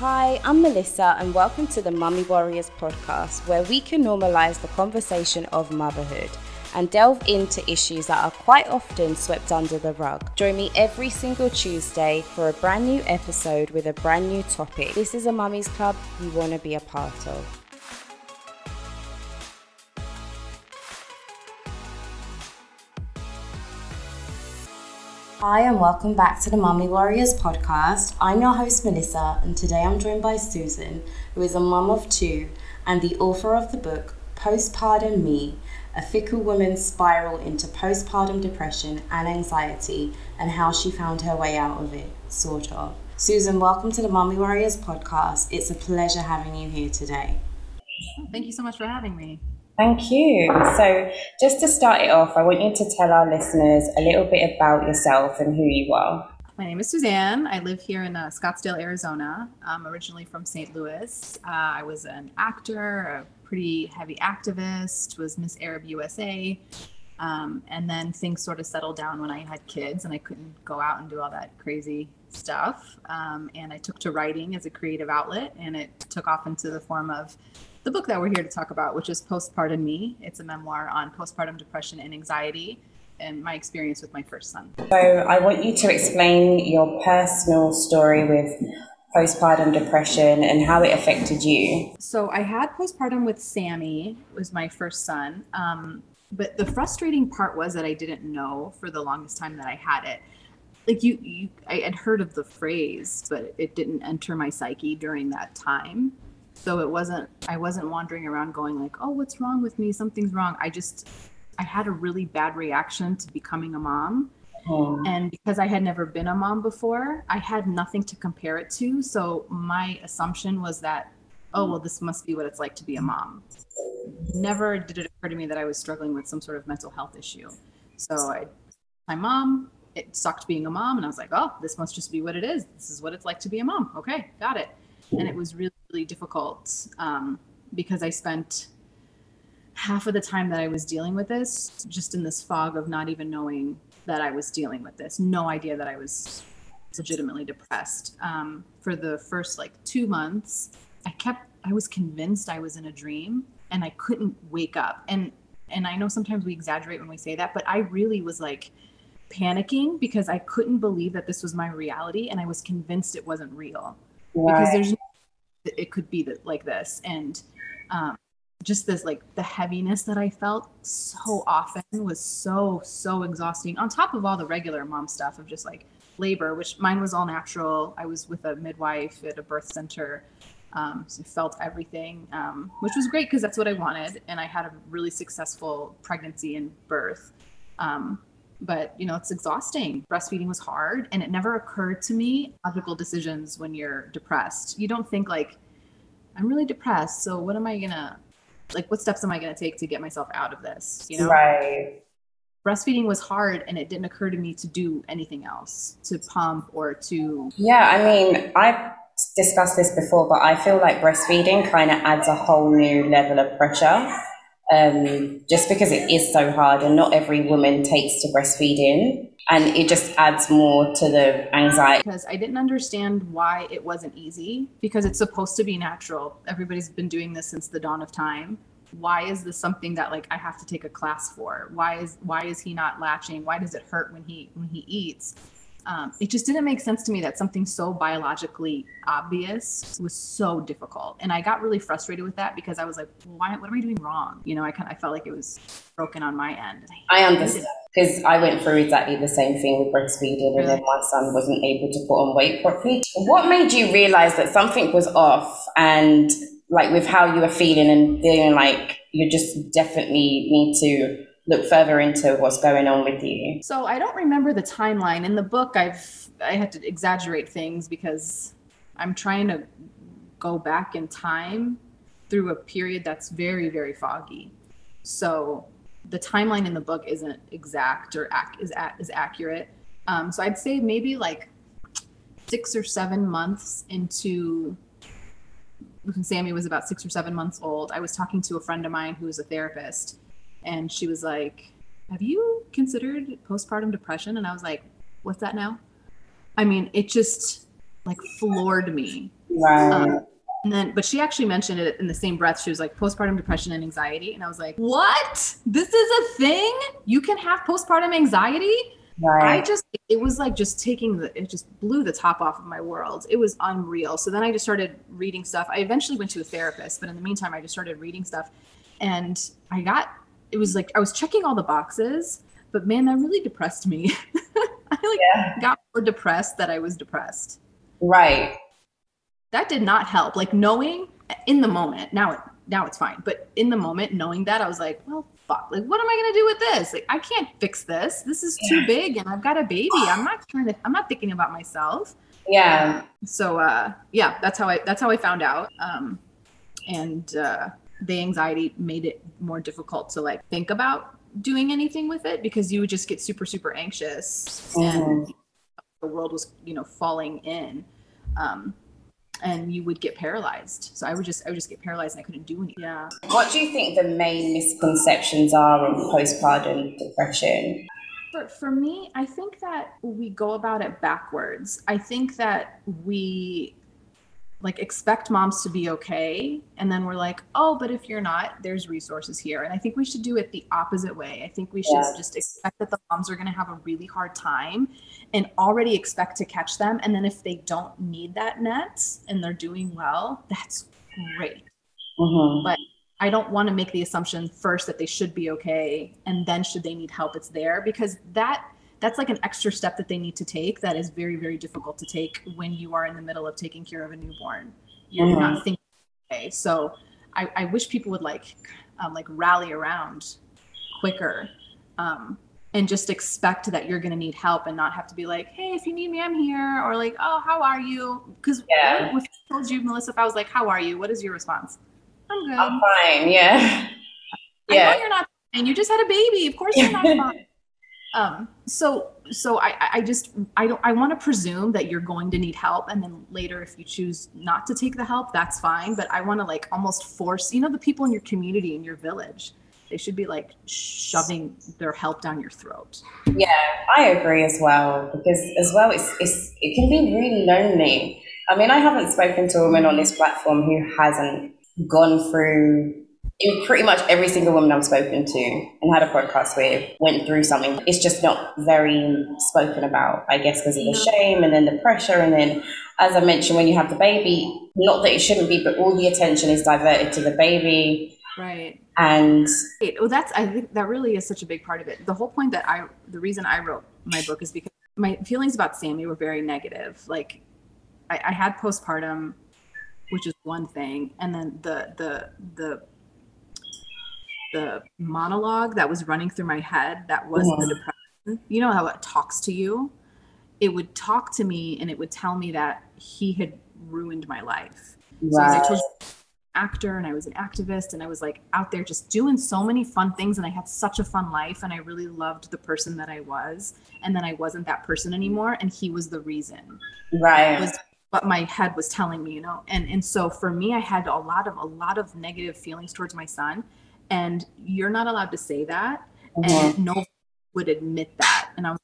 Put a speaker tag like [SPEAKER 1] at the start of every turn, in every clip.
[SPEAKER 1] Hi, I'm Melissa, and welcome to the Mummy Warriors podcast, where we can normalize the conversation of motherhood and delve into issues that are quite often swept under the rug. Join me every single Tuesday for a brand new episode with a brand new topic. This is a Mummy's Club you want to be a part of. Hi, and welcome back to the Mummy Warriors podcast. I'm your host, Melissa, and today I'm joined by Susan, who is a mum of two and the author of the book Postpartum Me A Fickle Woman's Spiral into Postpartum Depression and Anxiety and How She Found Her Way Out of It, sort of. Susan, welcome to the Mummy Warriors podcast. It's a pleasure having you here today.
[SPEAKER 2] Thank you so much for having me.
[SPEAKER 1] Thank you. So, just to start it off, I want you to tell our listeners a little bit about yourself and who you are.
[SPEAKER 2] My name is Suzanne. I live here in uh, Scottsdale, Arizona. I'm originally from St. Louis. Uh, I was an actor, a pretty heavy activist, was Miss Arab USA. Um, and then things sort of settled down when I had kids and I couldn't go out and do all that crazy stuff. Um, and I took to writing as a creative outlet, and it took off into the form of the book that we're here to talk about, which is Postpartum Me. It's a memoir on postpartum depression and anxiety and my experience with my first son.
[SPEAKER 1] So, I want you to explain your personal story with postpartum depression and how it affected you.
[SPEAKER 2] So, I had postpartum with Sammy, was my first son. Um, but the frustrating part was that I didn't know for the longest time that I had it. Like you, you I had heard of the phrase, but it didn't enter my psyche during that time so it wasn't i wasn't wandering around going like oh what's wrong with me? Something's wrong. I just i had a really bad reaction to becoming a mom. Oh. and because i had never been a mom before i had nothing to compare it to. So my assumption was that oh well this must be what it's like to be a mom. Never did it occur to me that i was struggling with some sort of mental health issue. So i my mom it sucked being a mom. And i was like oh this must just be what it is. This is what it's like to be a mom. Okay got it. And it was really really difficult um, because I spent half of the time that I was dealing with this just in this fog of not even knowing that I was dealing with this, no idea that I was legitimately depressed. Um, for the first like two months, I kept, I was convinced I was in a dream and I couldn't wake up. And and I know sometimes we exaggerate when we say that, but I really was like panicking because I couldn't believe that this was my reality and I was convinced it wasn't real. Right. Because there's it could be that like this. And um, just this like the heaviness that i felt so often was so so exhausting on top of all the regular mom stuff of just like labor which mine was all natural. I was with a midwife at a birth center um, so felt everything um, which was great because that's what i wanted. And i had a really successful pregnancy and birth. Um, but you know it's exhausting. Breastfeeding was hard and it never occurred to me logical decisions when you're depressed. You don't think like i'm really depressed so what am i gonna like what steps am i gonna take to get myself out of this? You know?
[SPEAKER 1] Right.
[SPEAKER 2] Breastfeeding was hard and it didn't occur to me to do anything else to pump or to
[SPEAKER 1] yeah i mean i've discussed this before but i feel like breastfeeding kind of adds a whole new level of pressure um, just because it is so hard and not every woman takes to breastfeeding. And it just adds more to the anxiety.
[SPEAKER 2] Because i didn't understand why it wasn't easy because it's supposed to be natural. Everybody's been doing this since the dawn of time. Why is this something that like i have to take a class for? Why is why is he not latching? Why does it hurt when he when he eats um, it just didn't make sense to me that something so biologically obvious was so difficult. And i got really frustrated with that because i was like well, why what am i doing wrong? You know i kind of i felt like it was broken on my end.
[SPEAKER 1] I, understand because i went through exactly the same thing with breastfeeding really? and then my son wasn't able to put on weight properly. What made you realize that something was off and like with how you were feeling and feeling like you just definitely need to look further into what's going on with you.
[SPEAKER 2] So I don't remember the timeline in the book. I've I had to exaggerate things because I'm trying to go back in time through a period that's very very foggy. So the timeline in the book isn't exact or ac- is a- is accurate. Um, so I'd say maybe like six or seven months into when Sammy was about six or seven months old, I was talking to a friend of mine who is a therapist, and she was like, Have you considered postpartum depression? And I was like, What's that now? I mean, it just, like floored me.
[SPEAKER 1] Right.
[SPEAKER 2] Um, and then, but she actually mentioned it in the same breath. She was like, postpartum depression and anxiety. And I was like, what? This is a thing? You can have postpartum anxiety?
[SPEAKER 1] right.
[SPEAKER 2] I just, it was like just taking the, it just blew the top off of my world. It was unreal. So then I just started reading stuff. I eventually went to a therapist, but in the meantime, I just started reading stuff. And I got, it was like, I was checking all the boxes, but man, that really depressed me. I like
[SPEAKER 1] Yeah.
[SPEAKER 2] got more depressed that I was depressed
[SPEAKER 1] right.
[SPEAKER 2] that did not help like knowing in the moment now it now it's fine but in the moment knowing that i was like well fuck like what am i going to do with this like i can't fix this this is too big and i've got a baby i'm not trying to i'm not thinking about myself
[SPEAKER 1] Yeah.
[SPEAKER 2] so uh yeah that's how i that's how i found out um and uh the anxiety made it more difficult to like think about doing anything with it because you would just get super super anxious and
[SPEAKER 1] Mhm.
[SPEAKER 2] the world was you know falling in um and you would get paralyzed so i would just i would just get paralyzed and i couldn't do anything yeah
[SPEAKER 1] What do you think the main misconceptions are of postpartum depression?
[SPEAKER 2] for, for me i think that we go about it backwards i think that we like expect moms to be okay. And then we're like oh but if you're not there's resources here. And i think we should do it the opposite way. I think we should
[SPEAKER 1] Yes.
[SPEAKER 2] just expect that the moms are going to have a really hard time and already expect to catch them. And then if they don't need that net and they're doing well that's great.
[SPEAKER 1] Hmm
[SPEAKER 2] But- I don't want to make the assumption first that they should be okay and then should they need help it's there. Because that that's like an extra step that they need to take that is very very difficult to take when you are in the middle of taking care of a newborn you're
[SPEAKER 1] Mhm.
[SPEAKER 2] not thinking okay so I, I wish people would like um, like rally around quicker um, and just expect that you're going to need help and not have to be like hey if you need me i'm here or like oh how are you because
[SPEAKER 1] Yeah.
[SPEAKER 2] if i told you melissa if i was like how are you what is your response i'm good
[SPEAKER 1] I'm fine. Yeah.
[SPEAKER 2] I know
[SPEAKER 1] Yeah.
[SPEAKER 2] you're not and you just had a baby. Of course you're not fine. Um, so so I I- just I don't I want to presume that you're going to need help and then later if you choose not to take the help, that's fine. But I want to like almost force, you know, the people in your community, in your village, they should be like shoving their help down your throat.
[SPEAKER 1] Yeah, I agree as well because as well it's it's it can be really lonely. I mean, I haven't spoken to a woman on this platform who hasn't gone through in pretty much every single woman I've spoken to and had a podcast with went through something. It's just not very spoken about, I guess, because of the shame and then the pressure. And then, as I mentioned, when you have the baby, not that it shouldn't be, but all the attention is diverted to the baby.
[SPEAKER 2] Right.
[SPEAKER 1] And.
[SPEAKER 2] Well, that's I think that really is such a big part of it. The whole point that I, the reason I wrote my book is because my feelings about Sammy were very negative. Like, I, I had postpartum, which is one thing, and then the the the the monologue that was running through my head that was
[SPEAKER 1] Mhm.
[SPEAKER 2] the depression. You know how it talks to you. It would talk to me, and it would tell me that he had ruined my life. So as I
[SPEAKER 1] right,
[SPEAKER 2] told you, actor and I was an activist and I was like out there just doing so many fun things and I had such a fun life and I really loved the person that I was and then I wasn't that person anymore and he was the reason
[SPEAKER 1] right,
[SPEAKER 2] was what my head was telling me you know and and so for me I had a lot of a lot of negative feelings towards my son and you're not allowed to say that.
[SPEAKER 1] Mhm.
[SPEAKER 2] and no one would admit that. And I was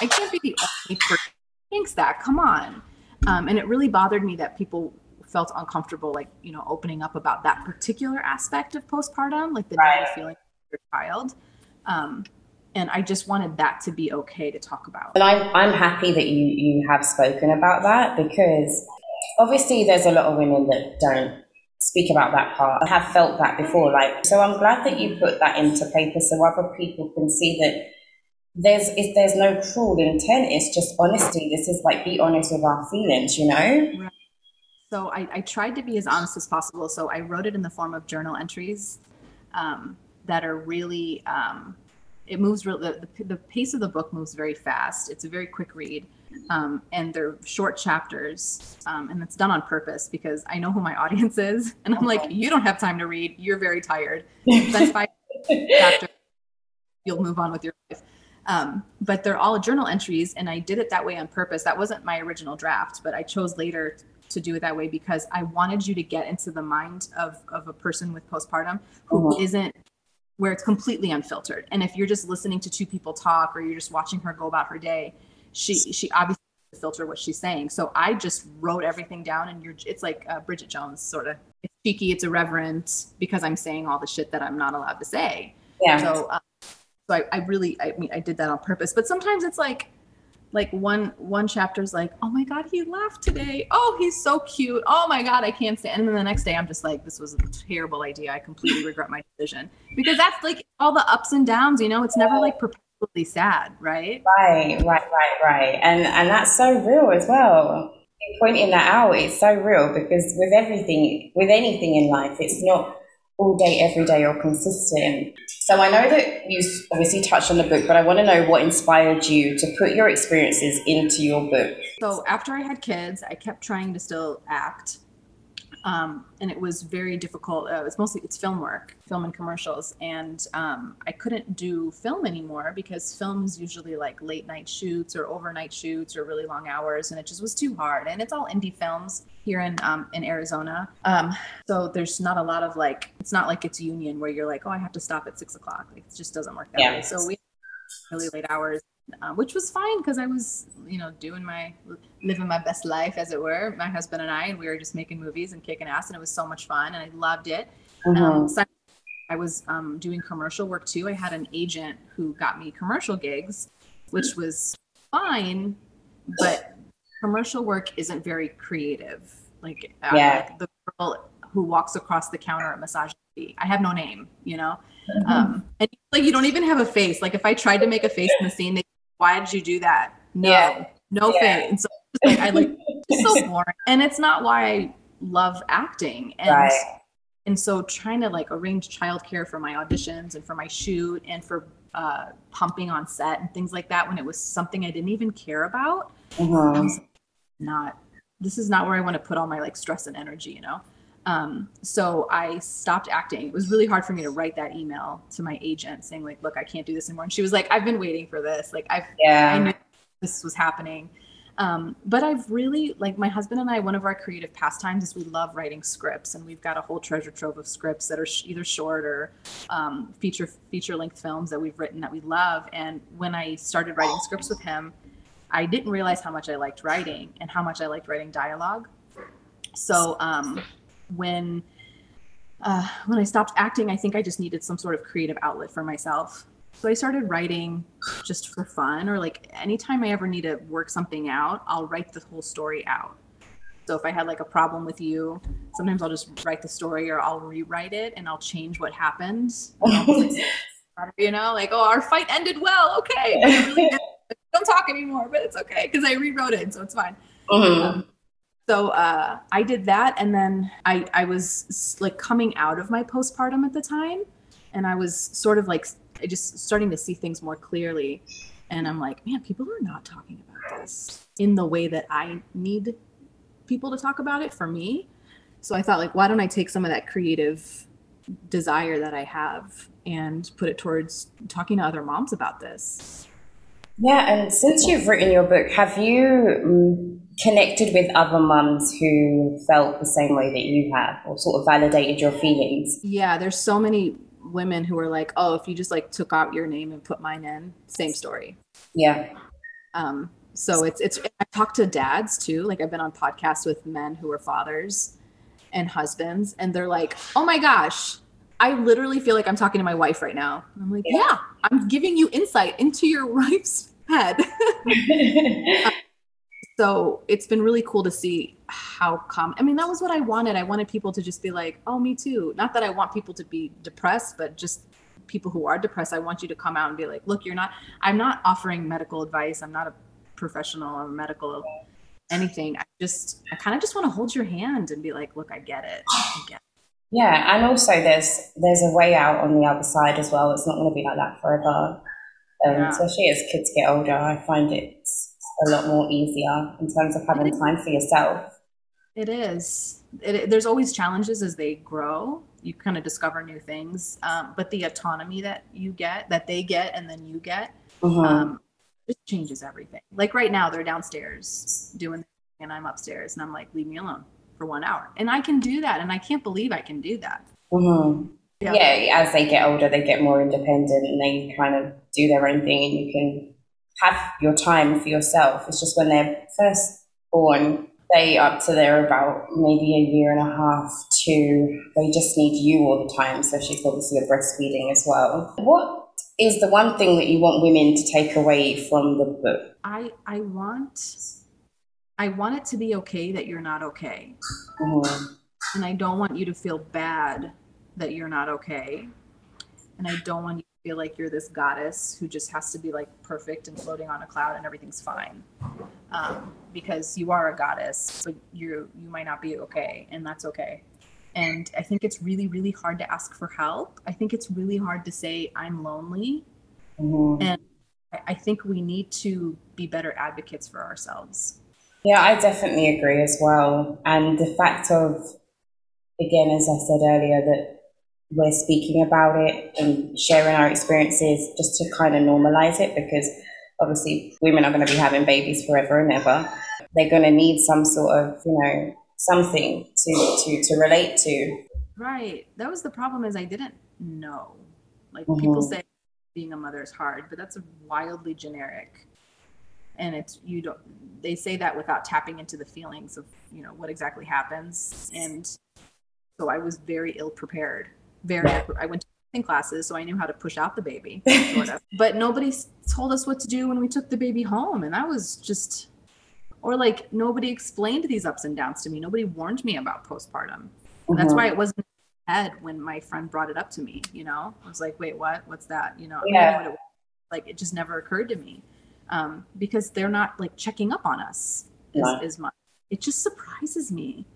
[SPEAKER 2] I can't be the only person who thinks that. Come on. Um, and it really bothered me that people felt uncomfortable like you know opening up about that particular aspect of postpartum like the
[SPEAKER 1] Right.
[SPEAKER 2] feeling of your child. Um, and i just wanted that to be okay to talk about.
[SPEAKER 1] And I'm, I'm happy that you, you have spoken about that because obviously there's a lot of women that don't speak about that part. I have felt that before. Like, so I'm glad that you put that into paper so other people can see that there's if there's no cruel intent. It's just honesty. This is like be honest with our feelings, you know?
[SPEAKER 2] so I, I tried to be as honest as possible so i wrote it in the form of journal entries um, that are really um, it moves real the, the, the pace of the book moves very fast it's a very quick read um, and they're short chapters um, and it's done on purpose because i know who my audience is. And i'm like you don't have time to read. You're very tired. That's five chapters you'll move on with your life. Um, but they're all journal entries and i did it that way on purpose. That wasn't my original draft but i chose later to do it that way because i wanted you to get into the mind of, of a person with postpartum who
[SPEAKER 1] Mhm.
[SPEAKER 2] not where it's completely unfiltered. And if you're just listening to two people talk or you're just watching her go about her day she she obviously filter what she's saying. So I just wrote everything down, and you're it's like uh, Bridget Jones sort of. It's cheeky, it's irreverent because I'm saying all the shit that I'm not allowed to say.
[SPEAKER 1] Yeah.
[SPEAKER 2] So, um, so I, I really, I mean, I did that on purpose. But sometimes it's like, like one one chapter's like, oh my god, he laughed today. Oh, he's so cute. Oh my god, I can't stand. And then the next day, I'm just like, this was a terrible idea. I completely regret my decision because that's like all the ups and downs. You know, it's never like perpetually sad, right?
[SPEAKER 1] Right, right, right, right. And and that's so real as well. Pointing that out, it's so real because with everything, with anything in life, it's not all day, every day, or consistent. So I know that you obviously touched on the book, but I want to know what inspired you to put your experiences into your book.
[SPEAKER 2] So after I had kids, I kept trying to still act um, and it was very difficult. Uh, it's mostly it's film work, film and commercials, and um, I couldn't do film anymore because film is usually like late night shoots or overnight shoots or really long hours, and it just was too hard. And it's all indie films here in um, in Arizona, um, so there's not a lot of like it's not like it's union where you're like, oh, I have to stop at six o'clock. Like, it just doesn't work that yeah. way. So we really late hours uh, which was fine because I was, you know, doing my living my best life, as it were. My husband and I, and we were just making movies and kicking ass, and it was so much fun, and I loved it. Mm-hmm. Um, so I was um, doing commercial work too. I had an agent who got me commercial gigs, which was fine, but commercial work isn't very creative. Like, yeah. like the girl who walks across the counter at massage I have no name, you know. Mm-hmm. Um, and like you don't even have a face. Like if I tried to make a face in the scene, they, why did you do that? No, yeah. no yeah. face. And so like I like it's so boring. And it's not why I love acting. And right. and so trying to like arrange childcare for my auditions and for my shoot and for uh, pumping on set and things like that when it was something I didn't even care about. Mm-hmm. not this is not where I want to put all my like stress and energy, you know. Um, so I stopped acting. It was really hard for me to write that email to my agent saying like, look, I can't do this anymore. And she was like, I've been waiting for this. Like I've, yeah. I knew this was happening. Um, but I've really like my husband and I, one of our creative pastimes is we love writing scripts and we've got a whole treasure trove of scripts that are sh- either short or um, feature feature length films that we've written that we love. And when I started writing scripts with him, I didn't realize how much I liked writing and how much I liked writing dialogue. So um, when uh, when I stopped acting, I think I just needed some sort of creative outlet for myself. So I started writing just for fun, or like anytime I ever need to work something out, I'll write the whole story out. So if I had like a problem with you, sometimes I'll just write the story or I'll rewrite it and I'll change what happened. you know, like, oh, our fight ended well. Okay. Really don't talk anymore, but it's okay because I rewrote it. So it's fine. Mm-hmm. Um, so uh, I did that, and then I I was like coming out of my postpartum at the time, and I was sort of like just starting to see things more clearly, and I'm like, man, people are not talking about this in the way that I need people to talk about it for me. So I thought, like, why don't I take some of that creative desire that I have and put it towards talking to other moms about this?
[SPEAKER 1] Yeah, and since you've written your book, have you mm, connected with other mums who felt the same way that you have or sort of validated your feelings?
[SPEAKER 2] Yeah, there's so many women who are like, oh, if you just like took out your name and put mine in, same story.
[SPEAKER 1] Yeah.
[SPEAKER 2] Um, so it's it's I talk to dads too. Like I've been on podcasts with men who are fathers and husbands, and they're like, oh my gosh, I literally feel like I'm talking to my wife right now. I'm like, yeah, yeah I'm giving you insight into your wife's head. so it's been really cool to see how come i mean that was what i wanted. I wanted people to just be like oh me too. Not that i want people to be depressed but just people who are depressed i want you to come out and be like look you're not i'm not offering medical advice. I'm not a professional or medical anything. I just i kind of just want to hold your hand and be like look i get it. I get it.
[SPEAKER 1] yeah and also there's there's a way out on the other side as well. It's not going to be like that forever. Um, yeah. especially as kids get older i find it's a lot more easier in terms of having time for yourself.
[SPEAKER 2] It is. It, there's always challenges as they grow. You kind of discover new things, um, but the autonomy that you get, that they get, and then you get, mm-hmm. um, just changes everything. Like right now, they're downstairs doing, and I'm upstairs, and I'm like, leave me alone for one hour, and I can do that, and I can't believe I can do that.
[SPEAKER 1] Mm-hmm. Yeah. yeah, as they get older, they get more independent, and they kind of do their own thing, and you can have your time for yourself. It's just when they're first born, they up to they're about maybe a year and a half to they just need you all the time. So she's obviously a breastfeeding as well. What is the one thing that you want women to take away from the book?
[SPEAKER 2] I I want I want it to be okay that you're not okay. Mm-hmm. And I don't want you to feel bad that you're not okay. And I don't want you feel like you're this goddess who just has to be like perfect and floating on a cloud and everything's fine. Um, because you are a goddess, but you you might not be okay, and that's okay. And I think it's really, really hard to ask for help. I think it's really hard to say, I'm lonely. Mm-hmm. And I think we need to be better advocates for ourselves.
[SPEAKER 1] Yeah, I definitely agree as well. And the fact of, again, as I said earlier, that we're speaking about it and sharing our experiences just to kind of normalize it because obviously women are going to be having babies forever and ever. They're going to need some sort of, you know, something to to to relate to.
[SPEAKER 2] Right. That was the problem is i didn't know. Like mm-hmm. people say being a mother is hard but that's wildly generic. And it's you don't they say that without tapping into the feelings of you know what exactly happens. And so i was very ill prepared very i went to classes so i knew how to push out the baby sort of. But nobody told us what to do when we took the baby home and that was just or like nobody explained these ups and downs to me. Nobody warned me about postpartum. Mm-hmm. that's why it wasn't head when my friend brought it up to me you know? I was like wait what? What's that? You know
[SPEAKER 1] yeah. It
[SPEAKER 2] like it just never occurred to me um, because they're not like checking up on us as, yeah. as much. It just surprises me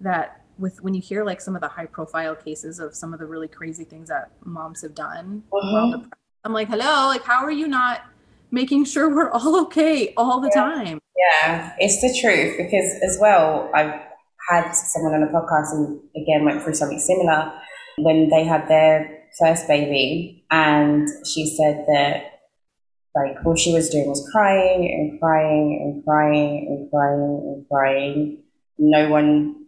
[SPEAKER 2] that with when you hear like some of the high profile cases of some of the really crazy things that moms have done mm-hmm. i'm like hello like how are you not making sure we're all okay all the
[SPEAKER 1] yeah.
[SPEAKER 2] time
[SPEAKER 1] yeah, it's the truth because as well, I've had someone on a podcast who again went through something similar when they had their first baby, and she said that like all she was doing was crying and crying and crying and crying and crying. No one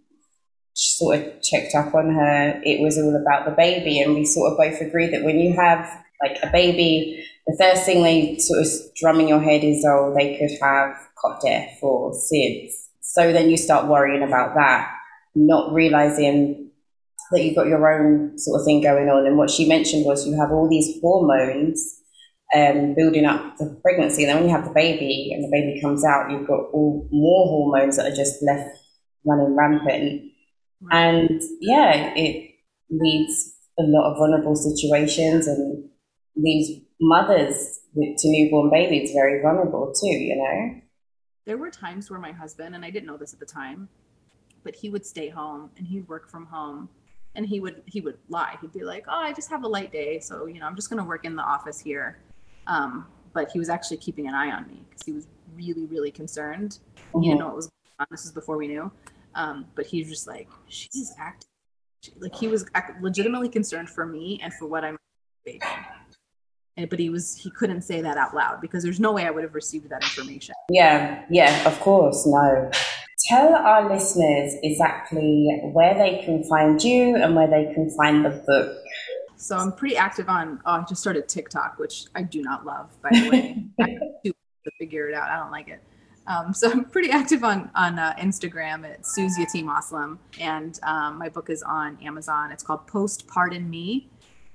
[SPEAKER 1] sort of checked up on her. It was all about the baby, and we sort of both agreed that when you have like a baby, the first thing they sort of drum in your head is, oh, they could have cot death or SIDS. So then you start worrying about that, not realizing that you've got your own sort of thing going on. And what she mentioned was you have all these hormones um, building up the pregnancy. And then when you have the baby and the baby comes out, you've got all more hormones that are just left running rampant. And yeah, it leads a lot of vulnerable situations and leaves mothers to newborn babies very vulnerable too, you know?
[SPEAKER 2] there were times where my husband, and I didn't know this at the time, but he would stay home and he'd work from home and he would he would lie. He'd be like oh i just have a light day so you know i'm just going to work in the office here. Um, but he was actually keeping an eye on me because he was really really concerned. Mm-hmm. he didn't know what was going on. This is before we knew um, but he was just like she's acting like he was legitimately concerned for me and for what i'm baby but he was he couldn't say that out loud because there's no way I would have received that information.
[SPEAKER 1] Yeah, yeah, of course, no. Tell our listeners exactly where they can find you and where they can find the book.
[SPEAKER 2] So I'm pretty active on. Oh, I just started TikTok, which I do not love, by the way. I do to figure it out. I don't like it. Um, so I'm pretty active on on uh, Instagram at Susie T Muslim, and um, my book is on Amazon. It's called Postpartum Me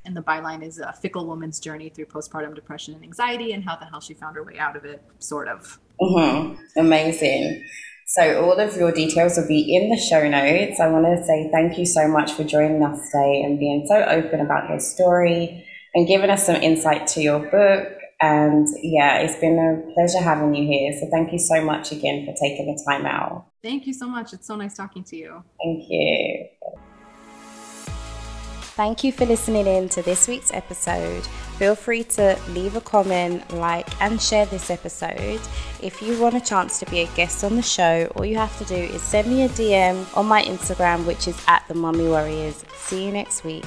[SPEAKER 2] and the byline is a fickle woman's journey through postpartum depression and anxiety and how the hell she found her way out of it, sort of.
[SPEAKER 1] Mm-hmm. Amazing. So, all of your details will be in the show notes. I want to say thank you so much for joining us today and being so open about your story and giving us some insight to your book. And yeah, it's been a pleasure having you here. So, thank you so much again for taking the time out.
[SPEAKER 2] Thank you so much. It's so nice talking to you.
[SPEAKER 1] Thank you. Thank you for listening in to this week's episode. Feel free to leave a comment, like, and share this episode. If you want a chance to be a guest on the show, all you have to do is send me a DM on my Instagram, which is at the Mummy Warriors. See you next week.